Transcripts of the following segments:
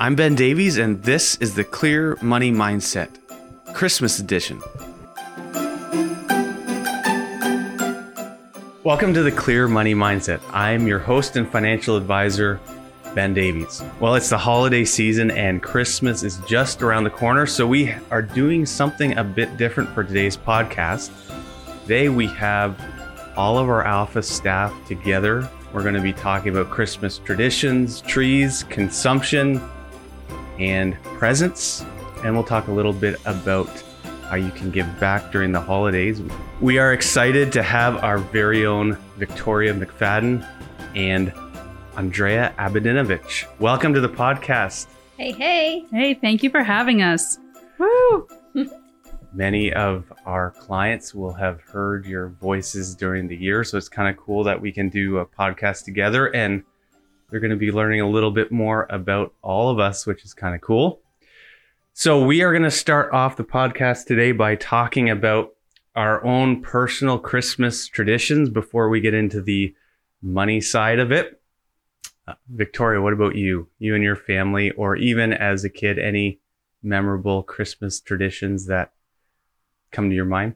I'm Ben Davies, and this is the Clear Money Mindset, Christmas edition. Welcome to the Clear Money Mindset. I'm your host and financial advisor, Ben Davies. Well, it's the holiday season and Christmas is just around the corner, so we are doing something a bit different for today's podcast. Today, we have all of our Alpha staff together. We're going to be talking about Christmas traditions, trees, consumption, and presents. And we'll talk a little bit about how you can give back during the holidays. We are excited to have our very own Victoria McFadden and Andrea Abedinovich. Welcome to the podcast. Hey, hey. Hey, thank you for having us. Woo! Many of our clients will have heard your voices during the year, so it's kind of cool that we can do a podcast together and they're going to be learning a little bit more about all of us, which is kind of cool. So, we are going to start off the podcast today by talking about our own personal Christmas traditions before we get into the money side of it. Uh, Victoria, what about you? You and your family, or even as a kid, any memorable Christmas traditions that come to your mind?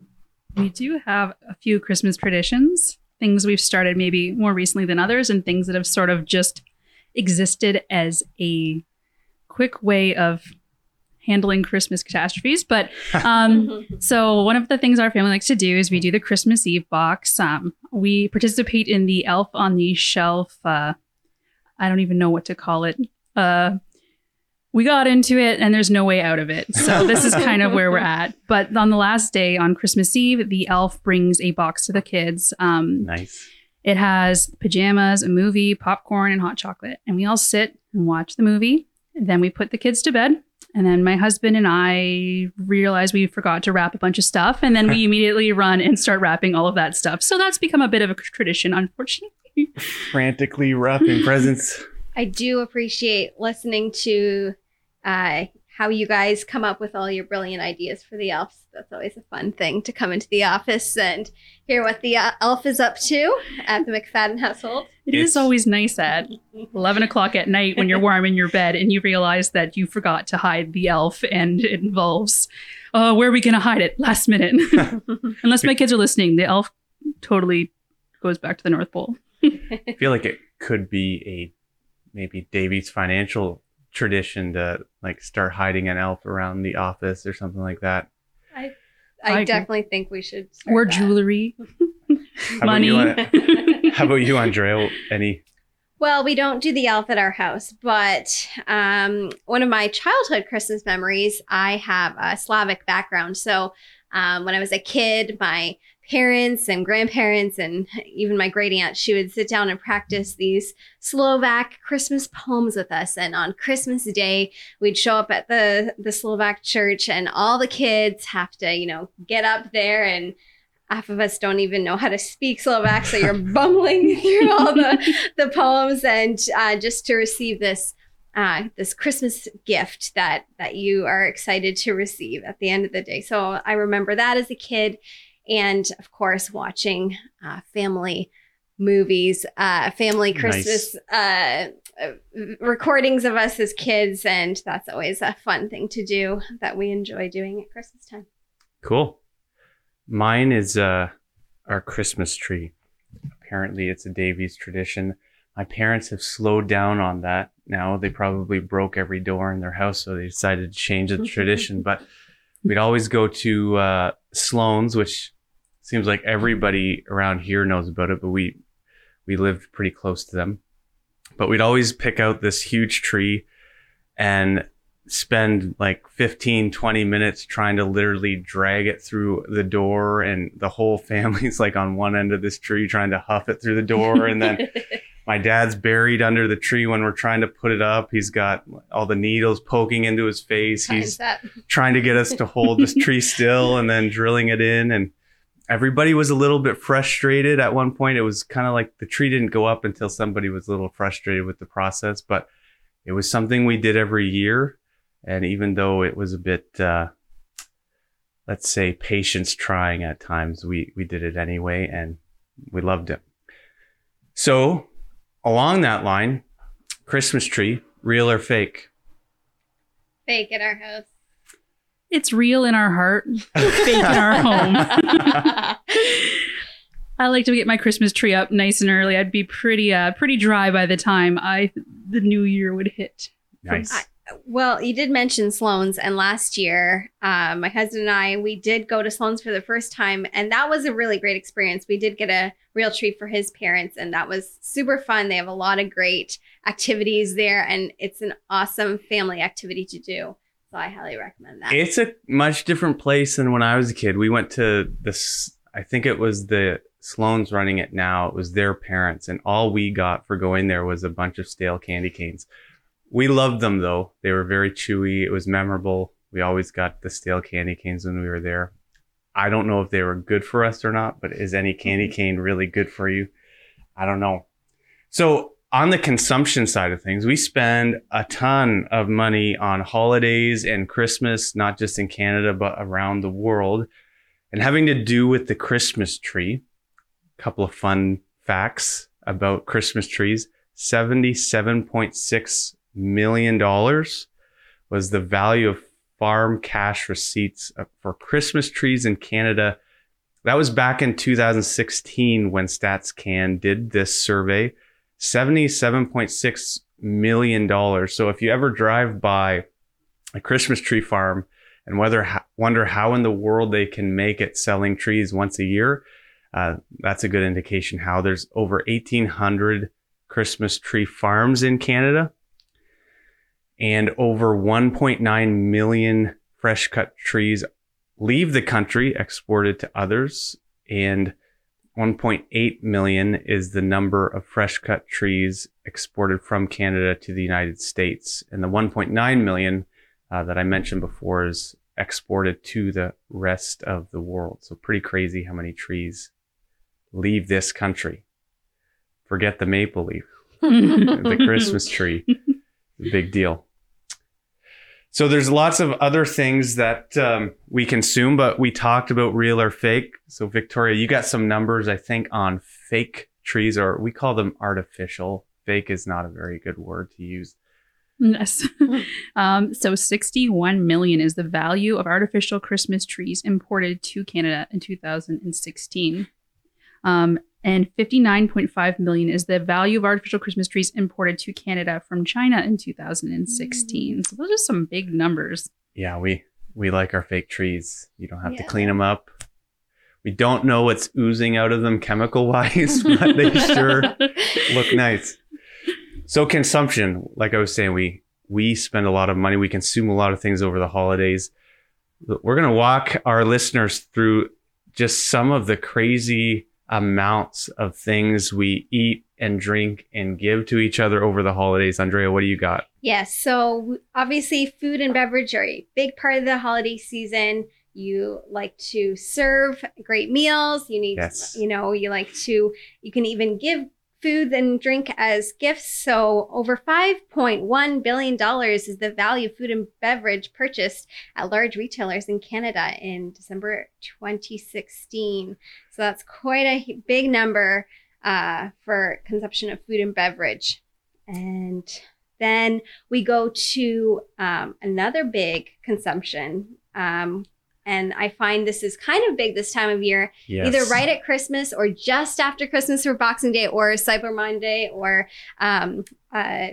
We do have a few Christmas traditions, things we've started maybe more recently than others, and things that have sort of just existed as a quick way of handling Christmas catastrophes. But um, so one of the things our family likes to do is we do the Christmas Eve box. Um, we participate in the Elf on the Shelf. Uh, I don't even know what to call it. Uh, we got into it and there's no way out of it. So this is kind of where we're at. But on the last day on Christmas Eve, the elf brings a box to the kids. Um, Nice. it has pajamas, a movie, popcorn, and hot chocolate. And we all sit and watch the movie. And then we put the kids to bed. And then my husband and I realized we forgot to wrap a bunch of stuff. And then we immediately run and start wrapping all of that stuff. So that's become a bit of a tradition, unfortunately. Frantically wrapping presents. I do appreciate listening to uh, how you guys come up with all your brilliant ideas for the elves. That's always a fun thing to come into the office and hear what the uh, elf is up to at the McFadden household. It is It's- always nice at 11 o'clock at night when you're warm in your bed and you realize that you forgot to hide the elf and it involves, oh, where are we going to hide it last minute? Unless my kids are listening, the elf totally goes back to the North Pole. I feel like it could be a maybe Davies financial tradition to like start hiding an elf around the office or something like that. I, I agree. definitely think we should. start Or that. jewelry, How money. About you, How about you, Andrea? Any? Well, we don't do the elf at our house, but um, one of my childhood Christmas memories, I have a Slavic background. So um, when I was a kid, my parents and grandparents and even my great aunt, she would sit down and practice these Slovak Christmas poems with us. And on Christmas Day, we'd show up at the the Slovak church, and all the kids have to, you know, get up there and half of us don't even know how to speak Slovak, so you're bumbling through all the, the poems and uh, just to receive this uh, this Christmas gift that that you are excited to receive at the end of the day. So I remember that as a kid, and of course watching uh, family movies, uh, family Christmas uh, uh, recordings of us as kids, and that's always a fun thing to do that we enjoy doing at Christmas time. Cool. Mine is uh, our Christmas tree. Apparently, it's a Davies tradition. My parents have slowed down on that. Now they probably broke every door in their house, so they decided to change the tradition. But we'd always go to uh, Sloan's, which seems like everybody around here knows about it, but we we lived pretty close to them. But we'd always pick out this huge tree and spend like 15 20 minutes trying to literally drag it through the door and the whole family's like on one end of this tree trying to huff it through the door and then my dad's buried under the tree when we're trying to put it up. He's got all the needles poking into his face. He's trying to get us to hold this tree still and then drilling it in. And everybody was a little bit frustrated. At one point it was kind of like the tree didn't go up until somebody was a little frustrated with the process but it was something we did every year. And even though it was a bit uh, let's say patience trying at times we we did it anyway and we loved it. So along that line christmas tree real or fake fake in our house? It's real in our heart, fake in our home. I like to get my Christmas tree up nice and early. I'd be pretty uh pretty dry by the time I the new year would hit. nice. Well, you did mention Sloan's, and last year, um, my husband and I, we did go to Sloan's for the first time, and that was a really great experience. We did get a real treat for his parents, and that was super fun. They have a lot of great activities there, and it's an awesome family activity to do. So I highly recommend that. It's a much different place than when I was a kid. We went to this, I think it was the Sloan's running it now. It was their parents, and all we got for going there was a bunch of stale candy canes. We loved them though. They were very chewy. It was memorable. We always got the stale candy canes when we were there. I don't know if they were good for us or not, but is any candy mm-hmm. cane really good for you? I don't know. So on the consumption side of things, we spend a ton of money on holidays and Christmas, not just in Canada, but around the world. And having to do with the Christmas tree, a couple of fun facts about Christmas trees. $77.6 million dollars was the value of farm cash receipts for Christmas trees in Canada. That was back in 2016 when StatsCan did this survey. $77.6 million. So if you ever drive by a Christmas tree farm and whether wonder how in the world they can make it selling trees once a year, uh, that's a good indication how there's over 1,800 Christmas tree farms in Canada and over 1.9 million fresh cut trees leave the country exported to others and 1.8 million is the number of fresh cut trees exported from Canada to the United States. And the 1.9 million uh, that I mentioned before is exported to the rest of the world. So pretty crazy how many trees leave this country. Forget the maple leaf, the Christmas tree. Big deal. So there's lots of other things that um, we consume, but we talked about real or fake. So Victoria, you got some numbers, I think, on fake trees, or we call them artificial. Fake is not a very good word to use. Yes. um, so 61 million is the value of artificial Christmas trees imported to Canada in 2016. Um, and 59.5 million is the value of artificial Christmas trees imported to Canada from China in 2016. Mm. So those are some big numbers. Yeah, we we like our fake trees. You don't have Yeah. to clean them up. We don't know what's oozing out of them chemical wise, but they sure look nice. So consumption, like I was saying, we we spend a lot of money. We consume a lot of things over the holidays. We're gonna walk our listeners through just some of the crazy amounts of things we eat and drink and give to each other over the holidays. Andrea, what do you got? Yes. So obviously, food and beverage are a big part of the holiday season. You like to serve great meals. You need, Yes. you know, you like to, you can even give food and drink as gifts. So over $5.1 billion is the value of food and beverage purchased at large retailers in Canada in December 2016. So that's quite a big number uh, for consumption of food and beverage. And then we go to um, another big consumption. Um, and I find this is kind of big this time of year, Yes. either right at Christmas or just after Christmas for Boxing Day or Cyber Monday or um, uh,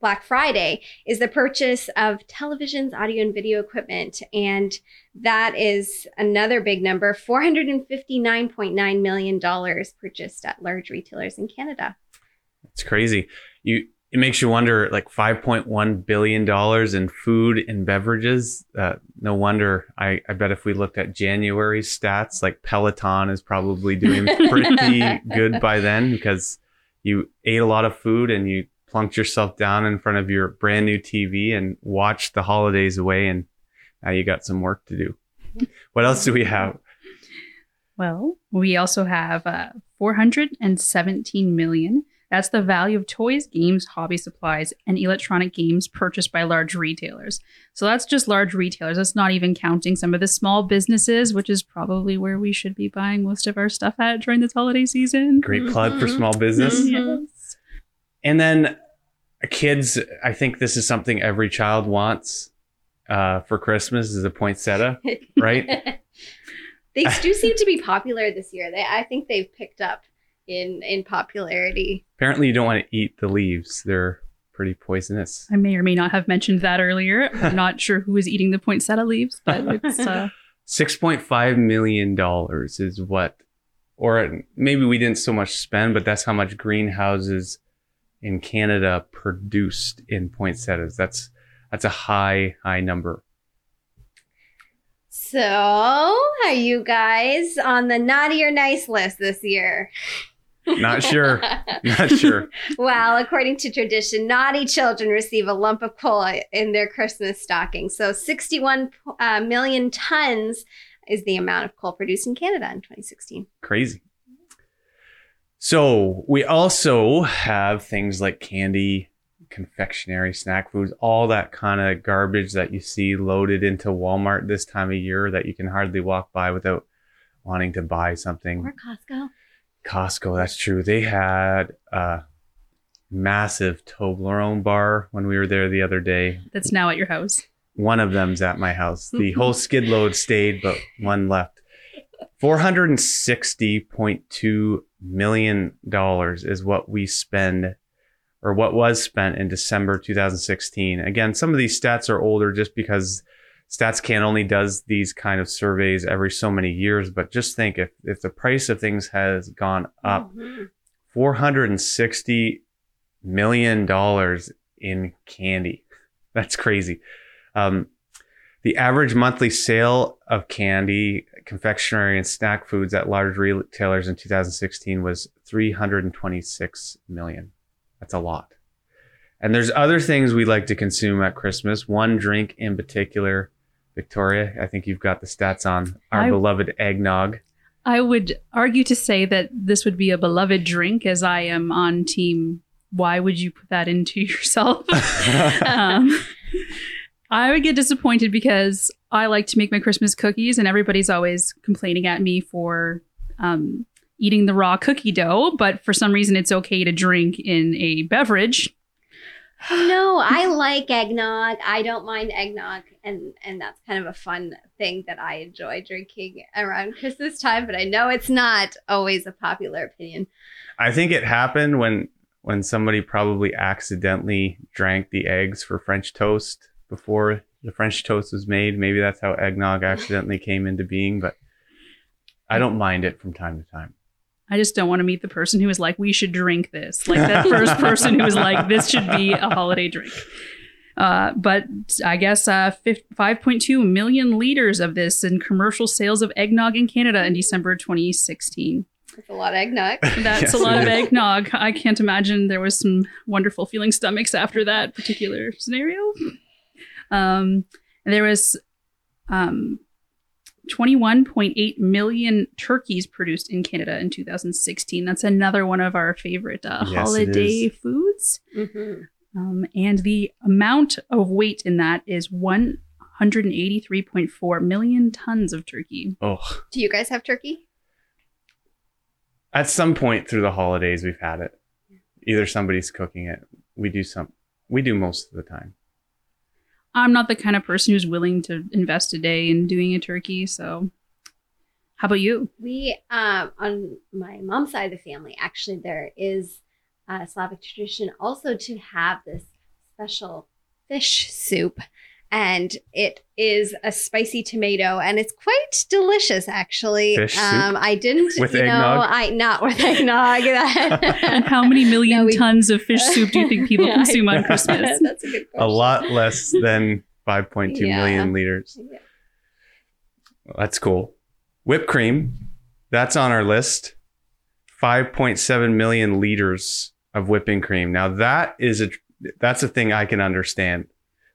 Black Friday, is the purchase of televisions, audio, and video equipment. And that is another big number $459.9 million purchased at large retailers in Canada. It's crazy. You it makes you wonder like 5.1 billion dollars in food and beverages. Uh, no wonder. I, I bet if we looked at January stats, like Peloton is probably doing pretty good by then because you ate a lot of food and you plunked yourself down in front of your brand new TV and watched the holidays away and now you got some work to do. What else do we have? Well, we also have uh, 417 million. That's the value of toys, games, hobby supplies, and electronic games purchased by large retailers. So that's just large retailers. That's not even counting some of the small businesses, which is probably where we should be buying most of our stuff at during this holiday season. Great plug for mm-hmm. small business. Mm-hmm. Mm-hmm. Yes. And then uh, kids, I think this is something every child wants uh, for Christmas is a poinsettia, right? they do seem to be popular this year. They, I think they've picked up in in popularity. Apparently, you don't want to eat the leaves; they're pretty poisonous. I may or may not have mentioned that earlier. I'm not sure who is eating the poinsettia leaves, but it's uh, Six point five million dollars is what, or maybe we didn't so much spend, but that's how much greenhouses in Canada produced in poinsettias. That's that's a high high number. So, are you guys on the naughty or nice list this year? Not sure. Not sure. well, according to tradition, naughty children receive a lump of coal in their Christmas stocking. So, 61 uh, million tons is the amount of coal produced in Canada in 2016. Crazy. So, we also have things like candy, confectionery, snack foods, all that kind of garbage that you see loaded into Walmart this time of year that you can hardly walk by without wanting to buy something. Or Costco. Costco, that's true. They had a massive Toblerone bar when we were there the other day. that's now at your house. One of them's at my house. The whole skid load stayed, but one left. $460.2 million is what we spend or what was spent in December 2016. Again, some of these stats are older just because StatsCan only does these kind of surveys every so many years. But just think if, if the price of things has gone up Mhm. $460 million in candy. That's crazy. Um, the average monthly sale of candy, confectionery, and snack foods at large retailers in 2016 was 326 million. That's a lot. And there's other things we like to consume at Christmas. One drink in particular, Victoria, I think you've got the stats on our I- beloved eggnog. I would argue to say that this would be a beloved drink, as I am on team. Why would you put that into yourself? um, I would get disappointed because I like to make my Christmas cookies, and everybody's always complaining at me for um, eating the raw cookie dough. But for some reason, it's okay to drink in a beverage. No, I like eggnog. I don't mind eggnog, and and that's kind of a fun thing that I enjoy drinking around Christmas time. But I know it's not always a popular opinion. I think it happened when when somebody probably accidentally drank the eggs for French toast before the French toast was made. Maybe that's how eggnog accidentally came into being, but I don't mind it from time to time. I just don't want to meet the person who is like, we should drink this. Like that first person who was like, this should be a holiday drink. Uh, but I guess uh, 5.2 million liters of this in commercial sales of eggnog in Canada in December 2016. That's a lot of eggnog. That's Yes, a lot of eggnog. I can't imagine there was some wonderful feeling stomachs after that particular scenario. Um, there was um, 21.8 million turkeys produced in Canada in 2016. That's another one of our favorite uh, Yes, holiday is. foods. hmm Um, and the amount of weight in that is 183.4 million tons of turkey. Oh, Do you guys have turkey? at some point through the holidays, we've had it. Either somebody's cooking it. We do some. We do most of the time. I'm not the kind of person who's willing to invest a day in doing a turkey. So, how about you? We, um, on my mom's side of the family, actually, there is a Slavic tradition also to have this special fish soup. And it is a spicy tomato, and it's quite delicious, actually. Fish soup? Um, I didn't, With you know, eggnog? I not with eggnog. And how many million No, we- tons of fish soup do you think people Yeah, consume I- on Christmas? That's a good question. A lot less than 5.2 Yeah. million liters. Yeah. That's cool. Whipped cream, that's on our list. 5.7 million liters of whipping cream. Now that is a that's a thing I can understand.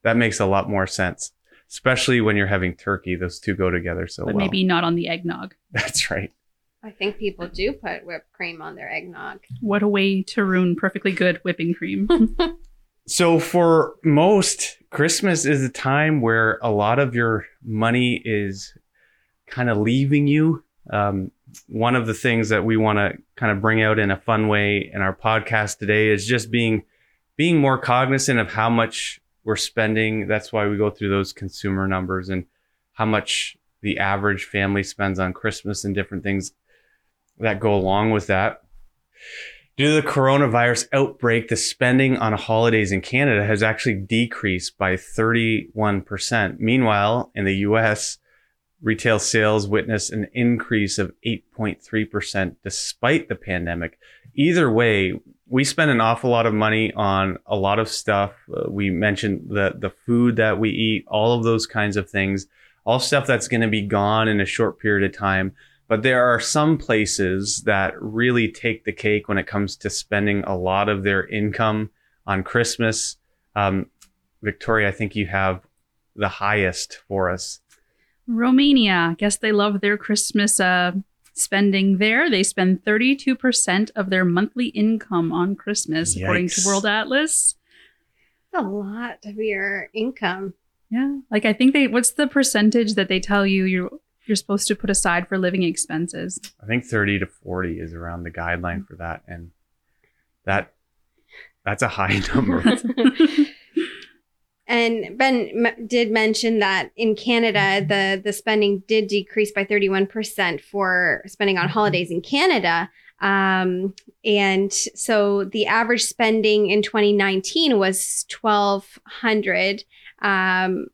That makes a lot more sense, especially when you're having turkey. Those two go together so but well. maybe not on the eggnog. that's right. I think people do put whipped cream on their eggnog. What a way to ruin perfectly good whipping cream. So for most, Christmas is a time where a lot of your money is kind of leaving you. Um, one of the things that we want to kind of bring out in a fun way in our podcast today is just being being more cognizant of how much we're spending. That's why we go through those consumer numbers and how much the average family spends on Christmas and different things that go along with that. Due to the coronavirus outbreak, the spending on holidays in Canada has actually decreased by 31%. Meanwhile, in the US, retail sales witnessed an increase of 8.3% despite the pandemic. Either way, we spend an awful lot of money on a lot of stuff. Uh, we mentioned the, the food that we eat, all of those kinds of things, all stuff that's going to be gone in a short period of time. But there are some places that really take the cake when it comes to spending a lot of their income on Christmas. Um, Victoria, I think you have the highest for us. Romania. I guess they love their Christmas uh, spending there. They spend 32% of their monthly income on Christmas, according to World Atlas. That's a lot of your income. Yeah. Like I think they what's the percentage that they tell you you're you're supposed to put aside for living expenses? I think 30 to 40 is around the guideline for that. And that that's a high number. And Ben m- did mention that in Canada, the the spending did decrease by 31% for spending on holidays in Canada. Um, and so the average spending in 2019 was 1200 um,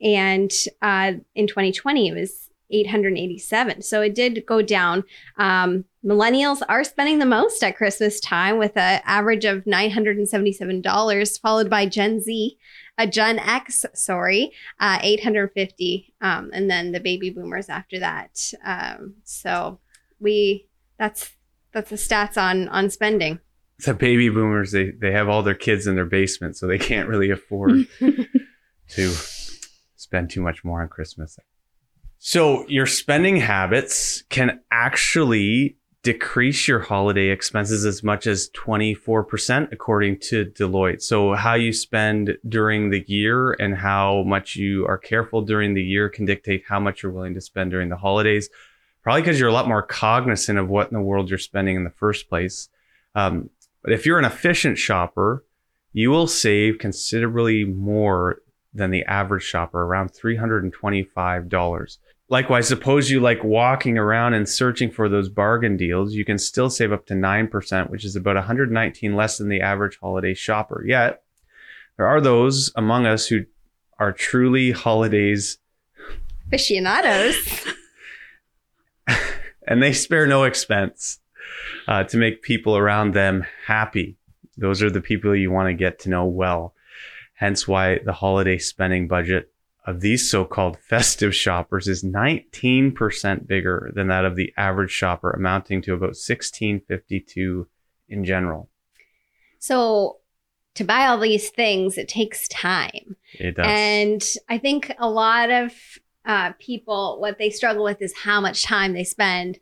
and uh, in 2020 it was 887 so it did go down um, millennials are spending the most at christmas time with an average of $977 followed by gen z a Gen X, sorry, uh, 850, um, and then the baby boomers after that. Um, so we that's that's the stats on on spending. the baby boomers, they, they have all their kids in their basement, so they can't really afford to spend too much more on Christmas. So your spending habits can actually decrease your holiday expenses as much as 24% according to Deloitte. So how you spend during the year and how much you are careful during the year can dictate how much you're willing to spend during the holidays. Probably because you're a lot more cognizant of what in the world you're spending in the first place. Um, but if you're an efficient shopper, you will save considerably more than the average shopper, around $325. Likewise, suppose you like walking around and searching for those bargain deals, you can still save up to 9%, which is about 119 less than the average holiday shopper. Yet, there are those among us who are truly holidays Aficionados. and they spare no expense uh, to make people around them happy. Those are the people you want to get to know well. Hence why the holiday spending budget of these so-called festive shoppers is 19% bigger than that of the average shopper, amounting to about 1652 in general. So to buy all these things, it takes time. It does. And I think a lot of uh, people, what they struggle with is how much time they spend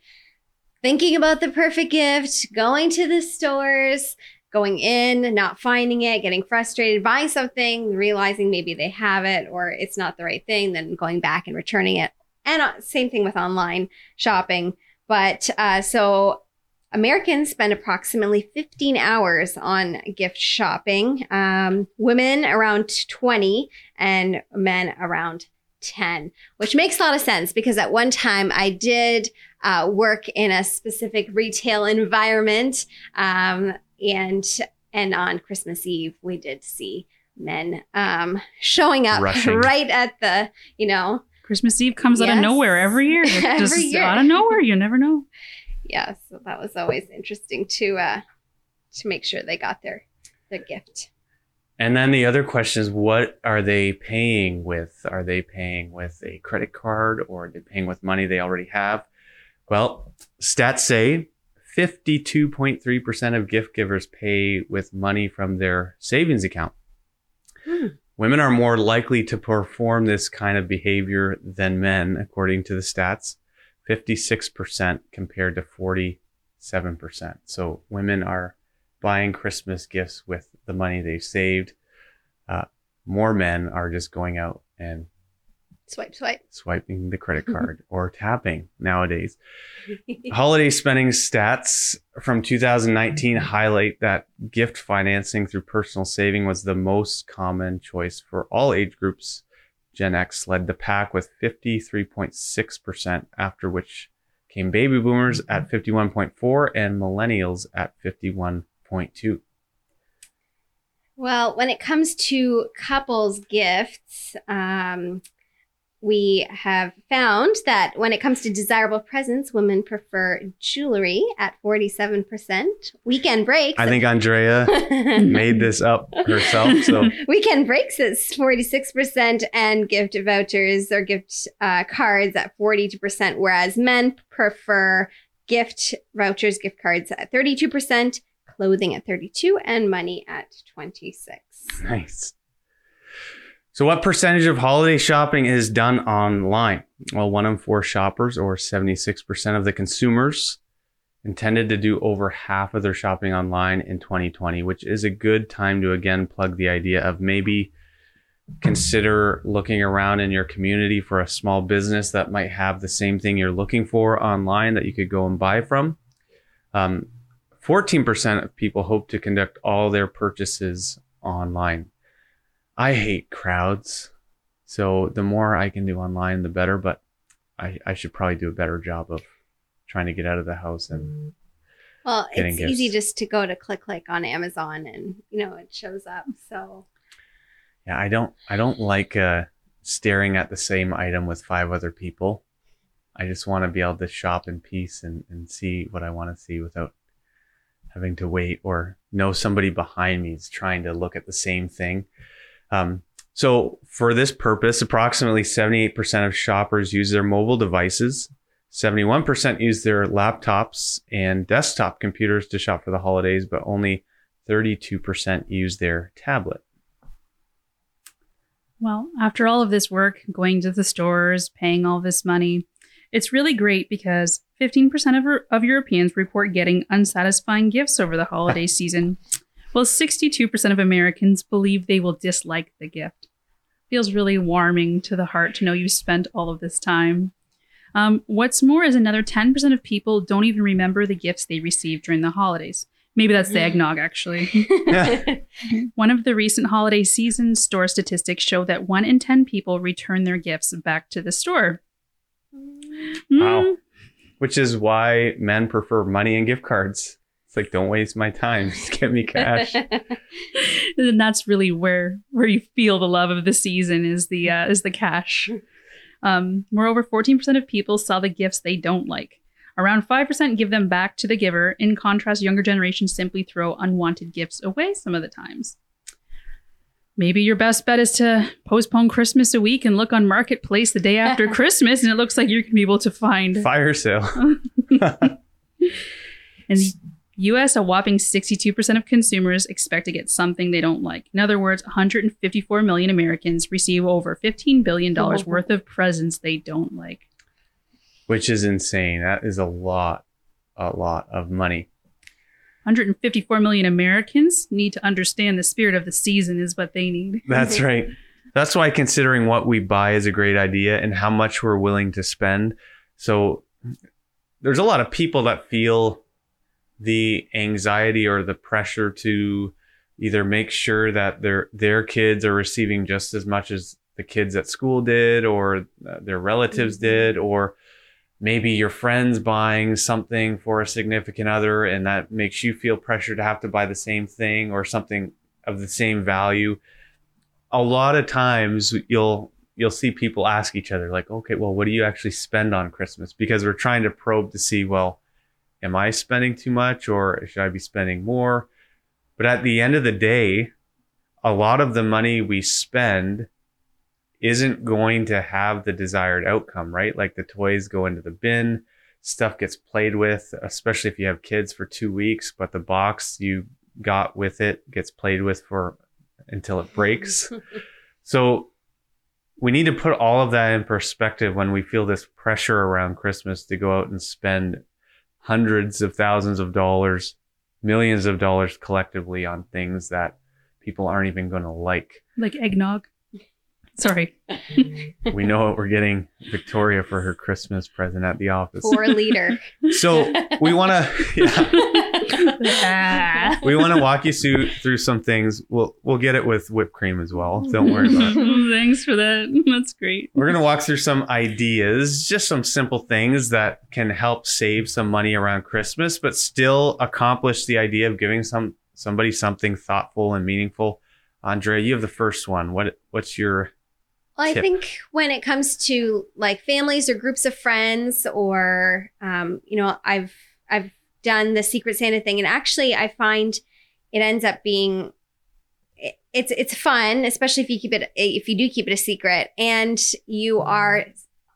thinking about the perfect gift, going to the stores, going in, not finding it, getting frustrated, buying something, realizing maybe they have it or it's not the right thing, then going back and returning it. And uh, same thing with online shopping. But uh, so Americans spend approximately 15 hours on gift shopping, um, women around 20, and men around 10, which makes a lot of sense because at one time I did uh, work in a specific retail environment. Um, and and on Christmas Eve, we did see men um, showing up Rushing. right at the, you know, Christmas Eve comes out of nowhere every year. Every Just year. out of nowhere. You never know. yeah. So that was always interesting to uh, to make sure they got their their gift. And then the other question is, what are they paying with? Are they paying with a credit card or are they paying with money they already have? Well, stats say 52.3% of gift givers pay with money from their savings account. Hmm. Women are more likely to perform this kind of behavior than men, according to the stats. 56% compared to 47%. So women are buying Christmas gifts with the money they've saved. Uh, more men are just going out and Swipe, swipe. swiping the credit card or tapping nowadays. Holiday spending stats from 2019 highlight that gift financing through personal saving was the most common choice for all age groups. Gen X led the pack with 53.6%, after which came baby boomers at 51.4 and millennials at 51.2. Well, when it comes to couples gifts, um, we have found that when it comes to desirable presents, women prefer jewelry at 47%, weekend breaks. I think Andrea made this up herself, so Weekend breaks is 46% and gift vouchers or gift uh, cards at 42%, whereas men prefer gift vouchers, gift cards at 32%, clothing at 32 and money at 26. Nice. So, what percentage of holiday shopping is done online? Well, one in four shoppers, or 76% of the consumers, intended to do over half of their shopping online in 2020, which is a good time to again plug the idea of maybe consider looking around in your community for a small business that might have the same thing you're looking for online that you could go and buy from. Um, 14% of people hope to conduct all their purchases online. I hate crowds. So the more I can do online, the better. But I, I should probably do a better job of trying to get out of the house and Well, it's easy just to go to click click on Amazon and you know it shows up. So yeah, I don't I don't like uh, staring at the same item with five other people. I just want to be able to shop in peace and, and see what I want to see without having to wait or know somebody behind me is trying to look at the same thing. Um, so for this purpose, approximately 78% of shoppers use their mobile devices. 71% use their laptops and desktop computers to shop for the holidays, but only 32% use their tablet. Well, after all of this work, going to the stores, paying all this money, it's really great because 15% of, of Europeans report getting unsatisfying gifts over the holiday season, while 62% of Americans believe they will dislike the gift. Feels really warming to the heart to know you spent all of this time. Um, what's more is another 10% of people don't even remember the gifts they received during the holidays. Maybe that's the eggnog, actually. One of the recent holiday season store statistics show that one in 10 people return their gifts back to the store. Wow. Mm, Which is why men prefer money and gift cards. It's like, don't waste my time. Just get me cash. and that's really where where you feel the love of the season is the uh, is the cash. Um, moreover, 14% of people saw the gifts they don't like. Around 5% give them back to the giver. In contrast, younger generations simply throw unwanted gifts away some of the times. Maybe your best bet is to postpone Christmas a week and look on Marketplace the day after Christmas, and it looks like you're going to be able to find Fire sale. In the US, a whopping 62% of consumers expect to get something they don't like. In other words, 154 million Americans receive over $15 billion worth of presents they don't like. Which is insane. That is a lot, a lot of money. 154 million Americans need to understand the spirit of the season, is what they need. That's mhm. right. That's why considering what we buy is a great idea and how much we're willing to spend. So there's a lot of people that feel the anxiety or the pressure to either make sure that their their kids are receiving just as much as the kids at school did or uh, their relatives Mhm. did or maybe your friends buying something for a significant other and that makes you feel pressure to have to buy the same thing or something of the same value a lot of times you'll you'll see people ask each other like okay well what do you actually spend on christmas because we're trying to probe to see well am i spending too much or should i be spending more? But at the end of the day a lot of the money we spend isn't going to have the desired outcome right? Like the toys go into the bin stuff gets played with especially if you have kids for two weeks but the box you got with it gets played with for until it breaks. So we need to put all of that in perspective when we feel this pressure around Christmas to go out and spend hundreds of thousands of dollars, millions of dollars collectively on things that people aren't even going to like. Like eggnog. Sorry. we know what we're getting Victoria for her Christmas present at the office. For leader. So we want to, yeah, Ah. We want to walk you through through some things. We'll we'll get it with whipped cream as well. Don't worry about it. Thanks for that. That's great. We're gonna walk through some ideas, just some simple things that can help save some money around Christmas, but still accomplish the idea of giving some somebody something thoughtful and meaningful. Andrea, you have the first one. What what's your Well, I think when it comes to like families or groups of friends, or um, you know, I've I've done the Secret Santa thing, and actually, I find it ends up being it's it's fun, especially if you keep it if you do keep it a secret, and you are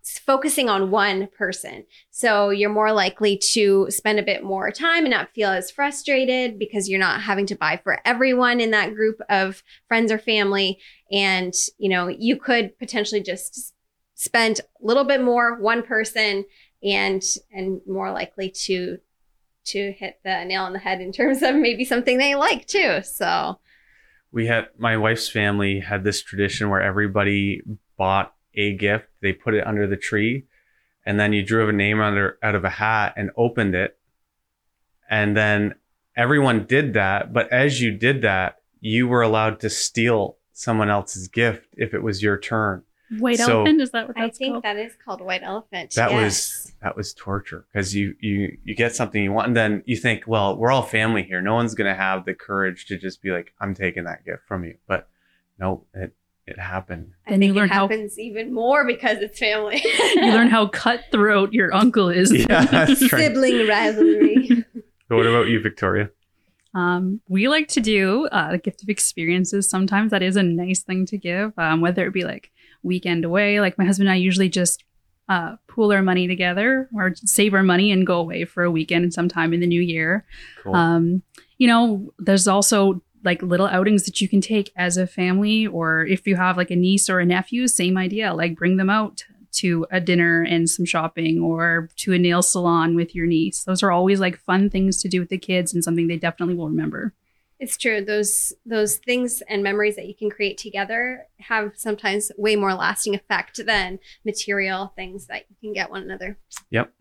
focusing on one person. So you're more likely to spend a bit more time and not feel as frustrated because you're not having to buy for everyone in that group of friends or family and you know you could potentially just spend a little bit more one person and and more likely to to hit the nail on the head in terms of maybe something they like too so. We had my wife's family had this tradition where everybody bought a gift they put it under the tree and then you drew a name under out of a hat and opened it and then everyone did that but as you did that you were allowed to steal someone else's gift if it was your turn White So- elephant, is that what that's i think called? that is called white elephant that yes. was that was torture because you you you get something you want and then you think well we're all family here no one's going to have the courage to just be like i'm taking that gift from you but no it it happened I Then you think learn it how- happens even more because it's family you learn how cutthroat your uncle is. Yeah, sibling rivalry So what about you victoria Um, we like to do uh, a gift of experiences. Sometimes that is a nice thing to give, um, whether it be like weekend away. Like my husband and I usually just uh, pool our money together or save our money and go away for a weekend sometime in the new year. cool Um, you know, there's also like little outings that you can take as a family, or if you have like a niece or a nephew, same idea. Like bring them out to a dinner and some shopping, or to a nail salon with your niece. Those are always like fun things to do with the kids and something they definitely will remember. It's true. Those those things and memories that you can create together have sometimes way more lasting effect than material things that you can get one another. Yep.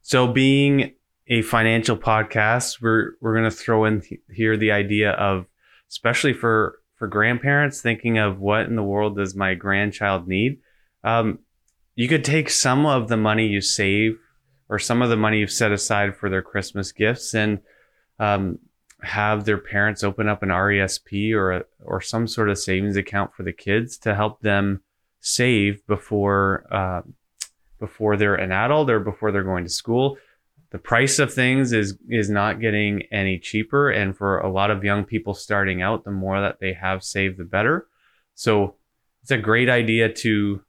So, being a financial podcast, we're we're going to throw in th- here the idea of, especially for for grandparents, thinking of what in the world does my grandchild need. Um, you could take some of the money you save, or some of the money you've set aside for their Christmas gifts, and um, have their parents open up an RESP or a, or some sort of savings account for the kids to help them save before. Uh, before they're an adult or before they're going to school. The price of things is is not getting any cheaper, and for a lot of young people starting out, the more that they have saved, the better. So it's a great idea to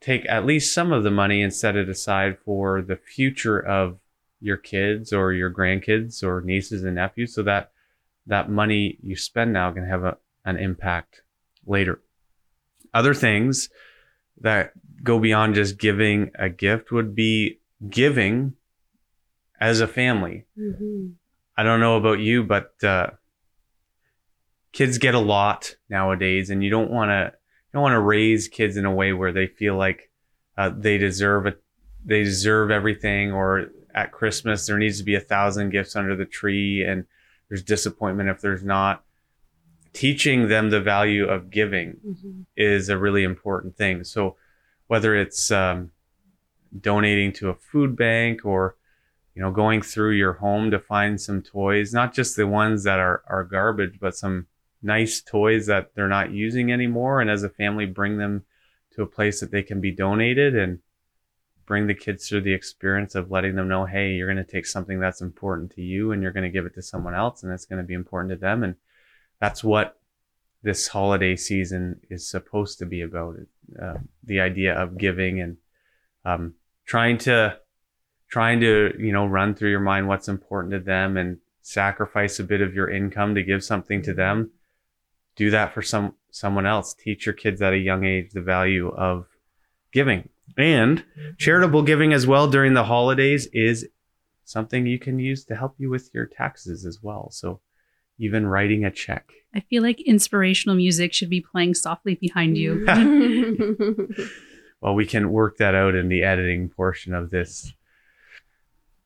take at least some of the money and set it aside for the future of your kids or your grandkids or nieces and nephews, so that that money you spend now can have a, an impact later. Other things that go beyond just giving a gift would be giving as a family. I don't know about you, but uh, kids get a lot nowadays, and you don't want to you don't want to raise kids in a way where they feel like uh, they deserve it, they deserve everything, or at Christmas there needs to be a thousand gifts under the tree, and there's disappointment if there's not. Teaching them the value of giving Mhm. is a really important thing. So whether it's um, donating to a food bank or you know going through your home to find some toys, not just the ones that are are garbage, but some nice toys that they're not using anymore, and as a family bring them to a place that they can be donated and bring the kids through the experience of letting them know, hey, you're going to take something that's important to you and you're going to give it to someone else, and it's going to be important to them, and that's what this holiday season is supposed to be about uh, the idea of giving and um, trying to trying to you know run through your mind what's important to them and sacrifice a bit of your income to give something to them. Do that for some someone else. Teach your kids at a young age the value of giving and charitable giving as well during the holidays is something you can use to help you with your taxes as well so even writing a check. I feel like inspirational music should be playing softly behind you. Well, we can work that out in the editing portion of this.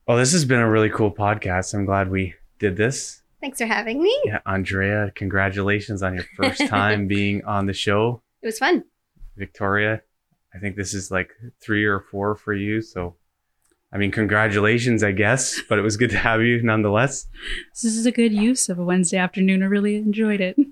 Well, this has been a really cool podcast. I'm glad we did this. Thanks for having me. Yeah, Andrea, congratulations on your first time being on the show. It was fun. Victoria, I think this is like three or four for you. So, I mean, congratulations, I guess, but it was good to have you nonetheless. This is a good use of a Wednesday afternoon. I really enjoyed it.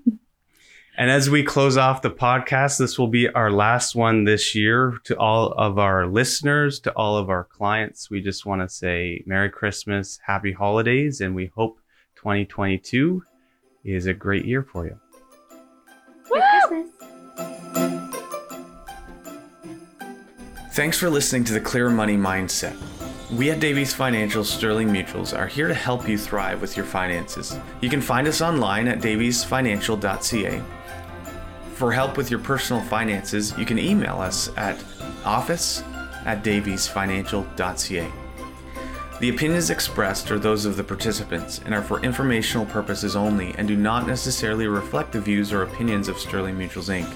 And as we close off the podcast, this will be our last one this year. To all of our listeners, to all of our clients, we just want to say Merry Christmas, Happy Holidays, and we hope 2022 is a great year for you. Thanks for listening to the Clear Money Mindset. We at Davies Financial Sterling Mutuals are here to help you thrive with your finances. You can find us online at daviesfinancial.ca. For help with your personal finances, you can email us at office at daviesfinancial.ca. The opinions expressed are those of the participants and are for informational purposes only and do not necessarily reflect the views or opinions of Sterling Mutuals Inc.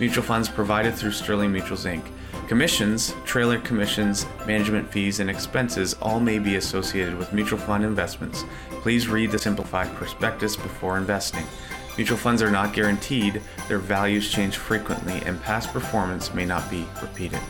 Mutual funds provided through Sterling Mutuals Inc. Commissions, trailer commissions, management fees, and expenses all may be associated with mutual fund investments. Please read the simplified prospectus before investing. Mutual funds are not guaranteed, their values change frequently, and past performance may not be repeated.